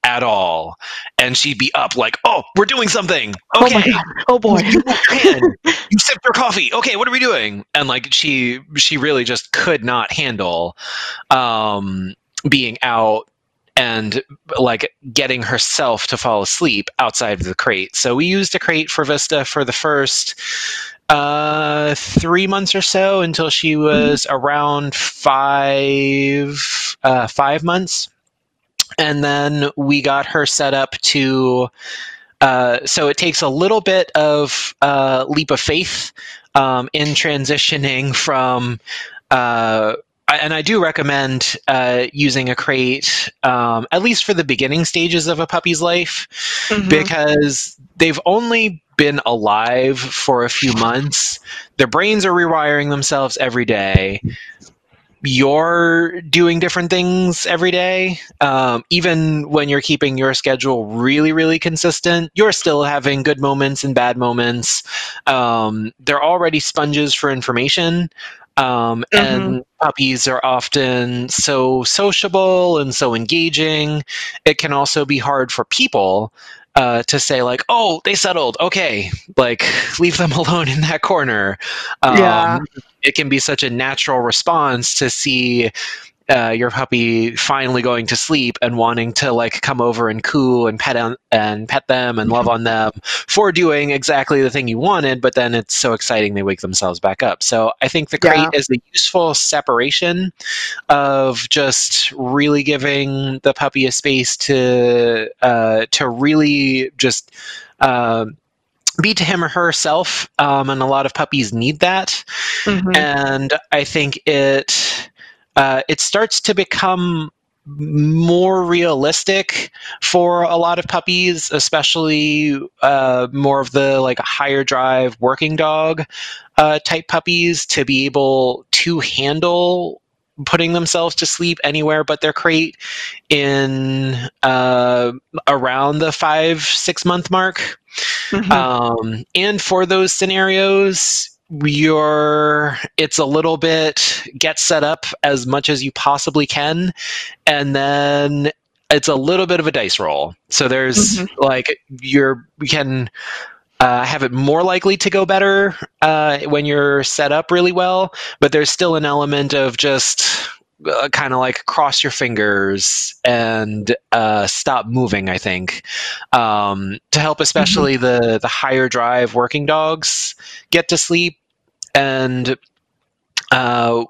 at all, and she'd be up like, "Oh, we're doing something. Oh okay, oh, oh boy, you, you sipped your coffee. Okay, what are we doing?" And like she she really just could not handle um, being out and like getting herself to fall asleep outside of the crate. So we used a crate for Vista for the first uh, three months or so until she mm-hmm. was mm-hmm. around five uh, five months, and then we got her set up to. Uh, so it takes a little bit of uh, leap of faith um, in transitioning from and I do recommend uh, using a crate, um, at least for the beginning stages of a puppy's life, mm-hmm. because they've only been alive for a few months. Their brains are rewiring themselves every day. You're doing different things every day. Um, even when you're keeping your schedule really, really consistent, you're still having good moments and bad moments. Um, they're already sponges for information. Um, mm-hmm. And puppies are often so sociable and so engaging. It can also be hard for people uh, to say like, "Oh, they settled. Okay, like leave them alone in that corner." Um, yeah. It can be such a natural response to see uh, your puppy finally going to sleep and wanting to like come over and coo and pet on, and pet them and love on them for doing exactly the thing you wanted, but then it's so exciting they wake themselves back up. So I think the crate yeah. is a useful separation of just really giving the puppy a space to uh, to really just. Uh, be to him or herself, um, and a lot of puppies need that. Mm-hmm. And I think it uh, it starts to become more realistic for a lot of puppies, especially uh, more of the like higher drive working dog uh, type puppies, to be able to handle putting themselves to sleep anywhere but their crate in uh, around the five six month mark. Mm-hmm. Um, and for those scenarios, you're it's a little bit get set up as much as you possibly can and then it's a little bit of a dice roll so there's mm-hmm. like you're you can uh, have it more likely to go better uh, when you're set up really well but there's still an element of just uh, kind of like cross your fingers and uh, stop moving. I think um, to help, especially mm-hmm. the the higher drive working dogs get to sleep and uh,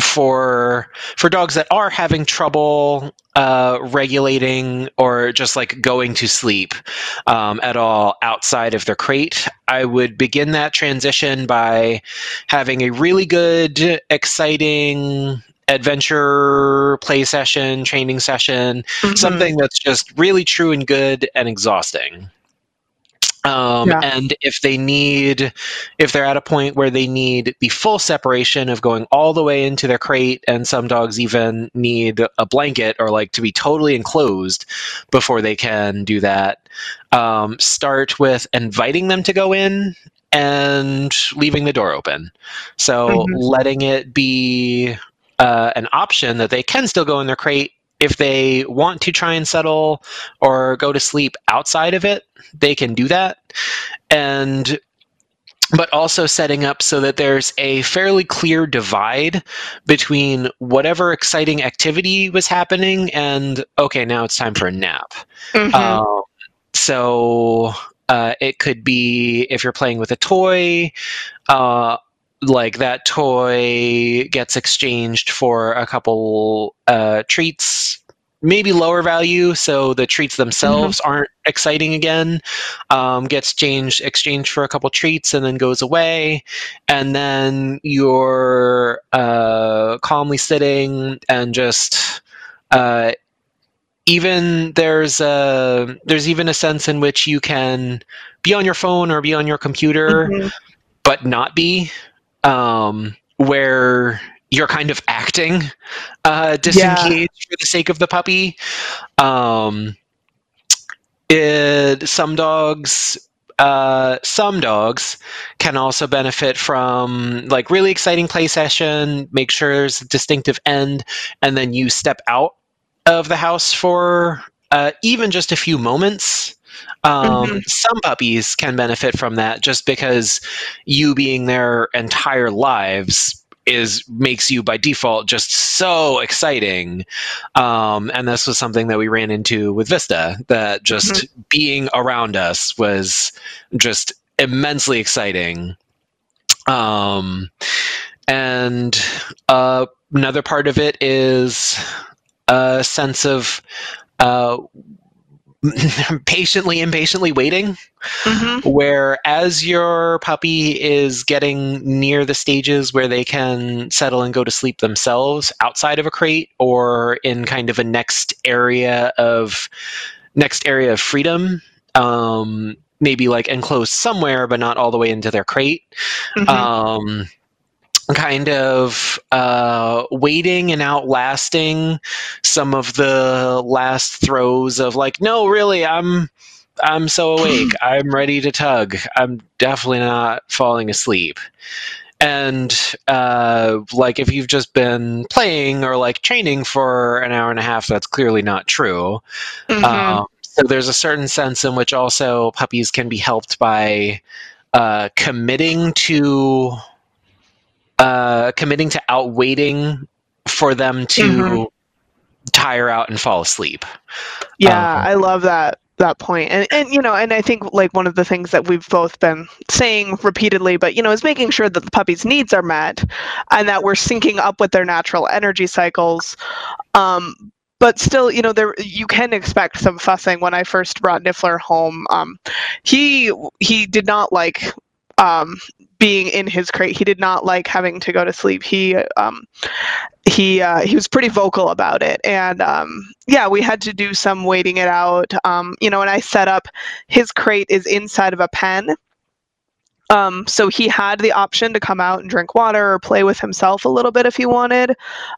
for for dogs that are having trouble uh, regulating or just like going to sleep um, at all outside of their crate, I would begin that transition by having a really good, exciting adventure play session, training session, mm-hmm. something that's just really true and good and exhausting. Um, yeah. And if they need, if they're at a point where they need the full separation of going all the way into their crate, and some dogs even need a blanket or like to be totally enclosed before they can do that, um, start with inviting them to go in and leaving the door open. So mm-hmm. letting it be uh, an option that they can still go in their crate if they want to try and settle or go to sleep outside of it, they can do that. And but also setting up so that there's a fairly clear divide between whatever exciting activity was happening and okay, now it's time for a nap. Mm-hmm. Um, so uh, it could be if you're playing with a toy, uh, like that toy gets exchanged for a couple uh, treats maybe lower value so the treats themselves mm-hmm. aren't exciting again um, gets changed exchanged for a couple treats and then goes away and then you're uh, calmly sitting and just uh, even there's a there's even a sense in which you can be on your phone or be on your computer mm-hmm. but not be um, where you're kind of acting uh, disengaged yeah. for the sake of the puppy. Um, it, some dogs uh, some dogs can also benefit from like really exciting play session make sure there's a distinctive end and then you step out of the house for uh, even just a few moments um, mm-hmm. Some puppies can benefit from that just because you being their entire lives is makes you by default just so exciting. Um, and this was something that we ran into with Vista that just mm-hmm. being around us was just immensely exciting. Um, and uh, another part of it is a sense of uh, patiently impatiently waiting Mm-hmm. where as your puppy is getting near the stages where they can settle and go to sleep themselves outside of a crate or in kind of a next area of next area of freedom um, maybe like enclosed somewhere but not all the way into their crate Mhm. um, kind of uh, waiting and outlasting some of the last throes of like, no, really, I'm I'm so awake. I'm ready to tug. I'm definitely not falling asleep. And uh, like if you've just been playing or like training for an hour and a half, that's clearly not true. Mhm. Um, so there's a certain sense in which also puppies can be helped by uh, committing to uh, committing to outwaiting for them to Mhm. tire out and fall asleep. Yeah, Um, I love that that point. And and you know, and I think like one of the things that we've both been saying repeatedly, but you know, is making sure that the puppy's needs are met and that we're syncing up with their natural energy cycles. Um but still, you know, there you can expect some fussing. When I first brought Niffler home, um, he he did not like um, being in his crate. He did not like having to go to sleep. He um, he uh, he was pretty vocal about it, and um, yeah, we had to do some waiting it out. Um, you know, and I set up his crate is inside of a pen. Um, so he had the option to come out and drink water or play with himself a little bit if he wanted.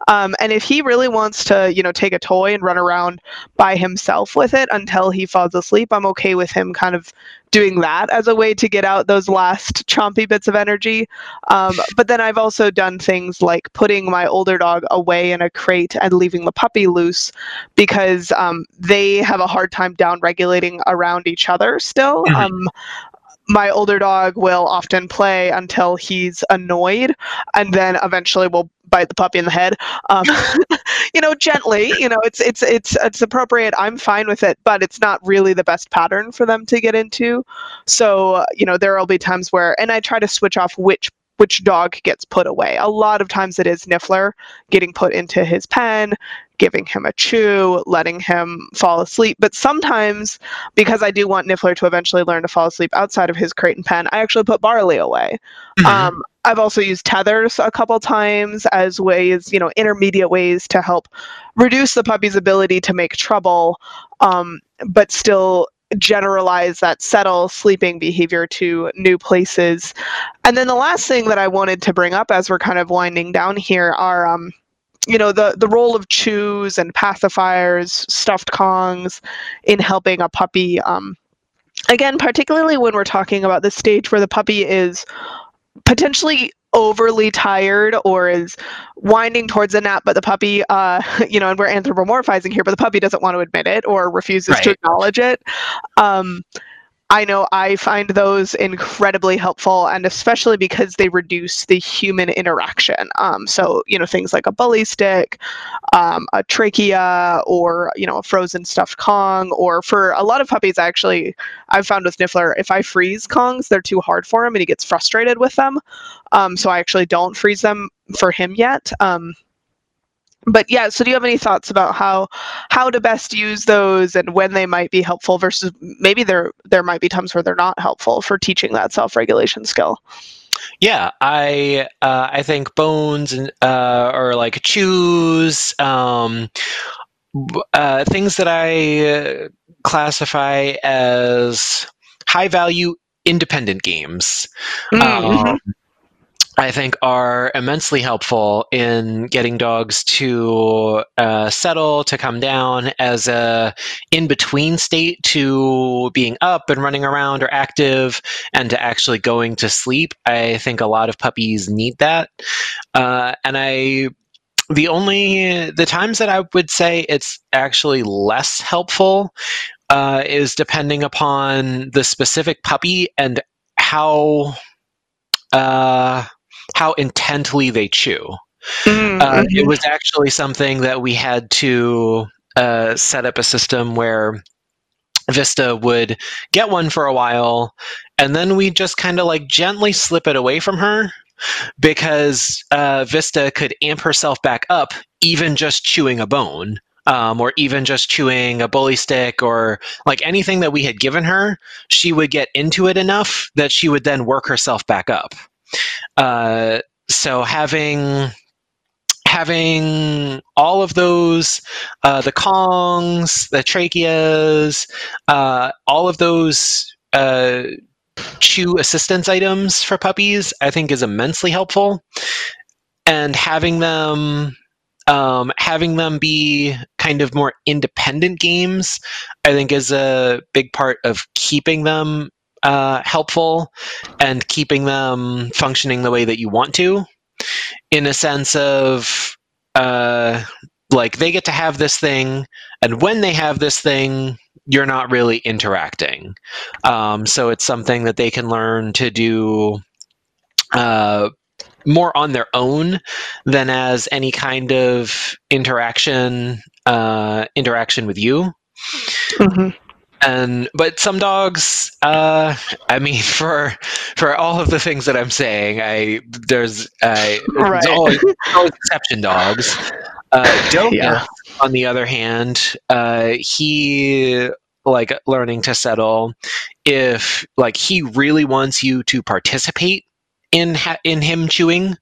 Um, and if he really wants to, you know, take a toy and run around by himself with it until he falls asleep, I'm okay with him kind of doing that as a way to get out those last chompy bits of energy. Um, but then I've also done things like putting my older dog away in a crate and leaving the puppy loose because um, they have a hard time down regulating around each other still. My older dog will often play until he's annoyed and then eventually will bite the puppy in the head. Um, you know gently you know it's it's it's it's appropriate. I'm fine with it but it's not really the best pattern for them to get into. So you know there will be times where and i try to switch off which which dog gets put away a lot of times it is niffler getting put into his pen giving him a chew letting him fall asleep but sometimes because I do want Niffler to eventually learn to fall asleep outside of his crate and pen, I actually put Barley away. Mhm. Um, I've also used tethers a couple times as ways, you know, intermediate ways to help reduce the puppy's ability to make trouble, um, but still generalize that settle sleeping behavior to new places. And then the last thing that I wanted to bring up as we're kind of winding down here are um, you know the the role of chews and pacifiers stuffed kongs in helping a puppy um, again particularly when we're talking about the stage where the puppy is potentially overly tired or is winding towards a nap but the puppy uh you know and we're anthropomorphizing here but the puppy doesn't want to admit it or refuses to acknowledge it. Um I know I find those incredibly helpful, and especially because they reduce the human interaction. Um, so, you know, things like a bully stick, um, a trachea, or, you know, a frozen stuffed Kong, or for a lot of puppies, actually, I've found with Niffler, if I freeze Kongs, they're too hard for him and he gets frustrated with them. Um, so I actually don't freeze them for him yet. But yeah, so do you have any thoughts about how how to best use those and when they might be helpful versus maybe there there might be times where they're not helpful for teaching that self-regulation skill? Yeah, I uh, I think bones and uh, or like chews, um, uh, things that I uh, classify as high value independent games. Mm-hmm. Um, I think are immensely helpful in getting dogs to uh, settle, to come down as a in between state to being up and running around or active, and to actually going to sleep. I think a lot of puppies need that, uh, and I. The only the times that I would say it's actually less helpful uh, is depending upon the specific puppy and how uh, how intently they chew. Mm-hmm. Uh, it was actually something that we had to uh, set up a system where Vista would get one for a while, and then we just kind of like gently slip it away from her because uh, Vista could amp herself back up, even just chewing a bone. um, or even just chewing a bully stick or like anything that we had given her, she would get into it enough that she would then work herself back up. Uh, so having having all of those uh, the kongs the tracheas uh, all of those uh, chew assistance items for puppies i think is immensely helpful. And having them um, having them be kind of more independent games i think is a big part of keeping them uh, helpful and keeping them functioning the way that you want to in a sense of uh, like they get to have this thing, and when they have this thing, you're not really interacting. Um, so it's something that they can learn to do uh, more on their own than as any kind of interaction uh, interaction with you. Mm-hmm and but some dogs uh i mean for for all of the things that i'm saying i there's uh right. always, always exception dogs uh yeah. on the other hand uh he like learning to settle if like he really wants you to participate in ha- in him chewing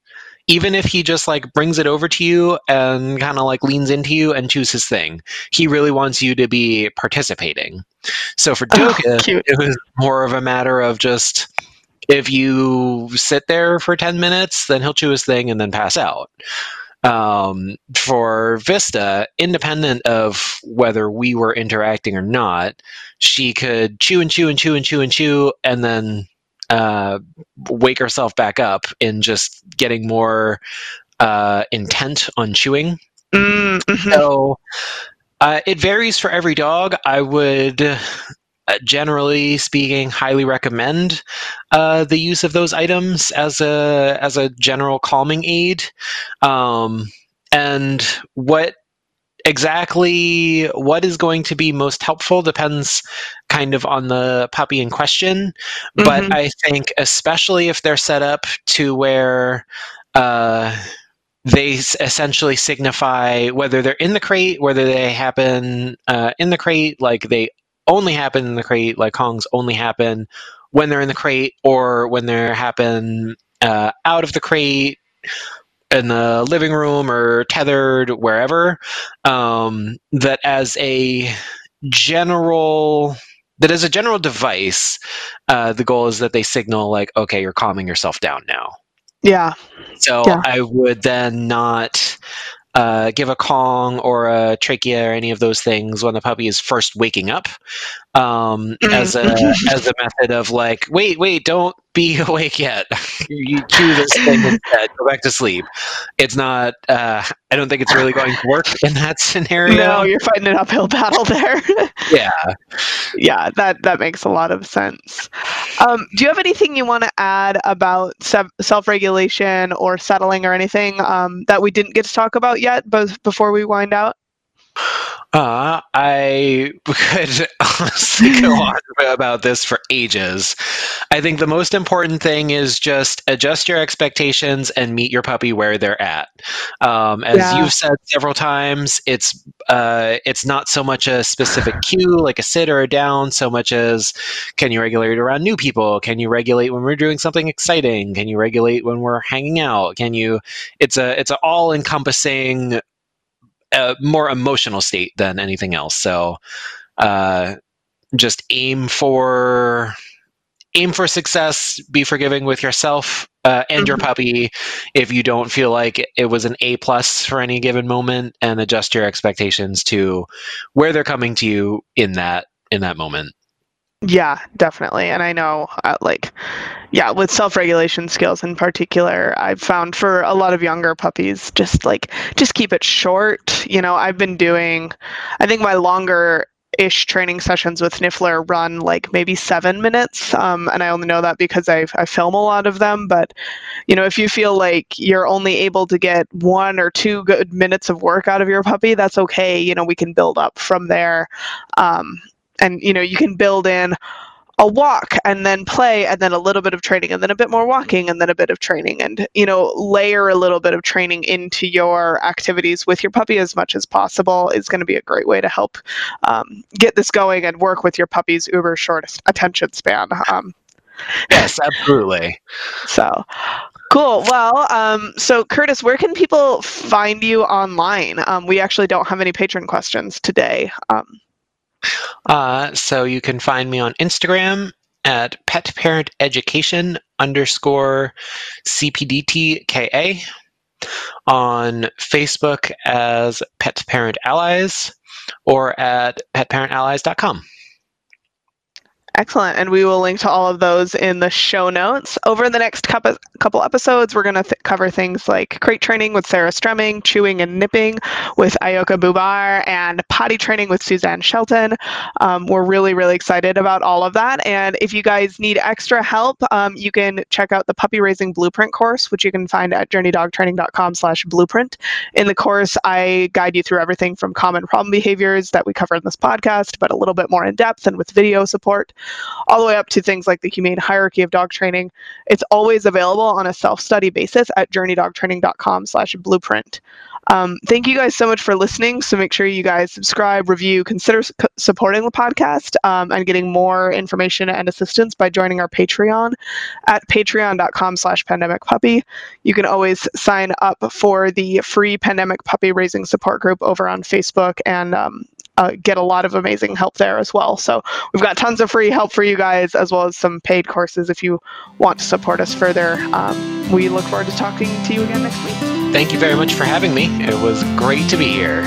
even if he just like brings it over to you and kind of like leans into you and chews his thing, he really wants you to be participating. So for Doka, oh, it was more of a matter of just if you sit there for 10 minutes, then he'll chew his thing and then pass out. Um, for Vista, independent of whether we were interacting or not, she could chew and chew and chew and chew and chew and then uh, wake herself back up in just getting more uh, intent on chewing. Mm-hmm. So uh, it varies for every dog. I would, uh, generally speaking, highly recommend uh, the use of those items as a as a general calming aid. Um, and what exactly what is going to be most helpful depends kind of on the puppy in question. Mm-hmm. But I think, especially if they're set up to where uh, they essentially signify whether they're in the crate, whether they happen uh, in the crate, like they only happen in the crate, like Kongs only happen when they're in the crate, or when they happen uh, out of the crate in the living room or tethered wherever um, that as a general that as a general device uh, the goal is that they signal like okay you're calming yourself down now yeah so yeah. i would then not uh, give a Kong or a trachea or any of those things when the puppy is first waking up um, mm-hmm. as a as a method of like, wait, wait, don't be awake yet. You chew this thing instead. Go back to sleep. It's not. Uh, I don't think it's really going to work in that scenario. No, you're fighting an uphill battle there. yeah, yeah, that that makes a lot of sense. Um, do you have anything you want to add about self regulation or settling or anything um, that we didn't get to talk about yet, both before we wind out? Uh, I could honestly go on about this for ages. I think the most important thing is just adjust your expectations and meet your puppy where they're at. Um, as yeah. you've said several times, it's uh, it's not so much a specific cue like a sit or a down, so much as can you regulate around new people? Can you regulate when we're doing something exciting? Can you regulate when we're hanging out? Can you? It's a it's an all encompassing a more emotional state than anything else. So uh, just aim for aim for success. Be forgiving with yourself uh, and mm-hmm. your puppy if you don't feel like it was an A plus for any given moment, and adjust your expectations to where they're coming to you in that in that moment. Yeah, definitely. And I know, uh, like, yeah, with self regulation skills in particular, I've found for a lot of younger puppies, just like, just keep it short. You know, I've been doing, I think my longer ish training sessions with Niffler run like maybe seven minutes. Um, and I only know that because I, I film a lot of them. But, you know, if you feel like you're only able to get one or two good minutes of work out of your puppy, that's okay. You know, we can build up from there. Um, and you know you can build in a walk and then play and then a little bit of training and then a bit more walking and then a bit of training and you know layer a little bit of training into your activities with your puppy as much as possible is going to be a great way to help um, get this going and work with your puppy's uber short attention span um, yes absolutely so Cool. Well, um, so Curtis, where can people find you online? Um, we actually don't have any Patreon questions today. Um, uh, so you can find me on Instagram at pet parent education underscore CPDTKA, on Facebook as Pet Parent Allies, or at petparentallies.com. Excellent. And we will link to all of those in the show notes. Over the next couple, episodes, we're going to th- cover things like crate training with Sarah Stremming, chewing and nipping with Ayoka Bubar, and potty training with Suzanne Shelton. Um, we're really, really excited about all of that. And if you guys need extra help, um, you can check out the Puppy Raising Blueprint course, which you can find at journeydogtraining.com slash blueprint. In the course, I guide you through everything from common problem behaviors that we cover in this podcast, but a little bit more in depth and with video support all the way up to things like the humane hierarchy of dog training. It's always available on a self-study basis at journeydogtraining.com slash blueprint. Um, thank you guys so much for listening. So make sure you guys subscribe, review, consider su- supporting the podcast um, and getting more information and assistance by joining our Patreon at patreon.com slash pandemic puppy. You can always sign up for the free pandemic puppy raising support group over on Facebook and um, uh, get a lot of amazing help there as well. So we've got tons of free help for you guys, as well as some paid courses if you want to support us further. Um, we look forward to talking to you again next week. Thank you very much for having me. It was great to be here.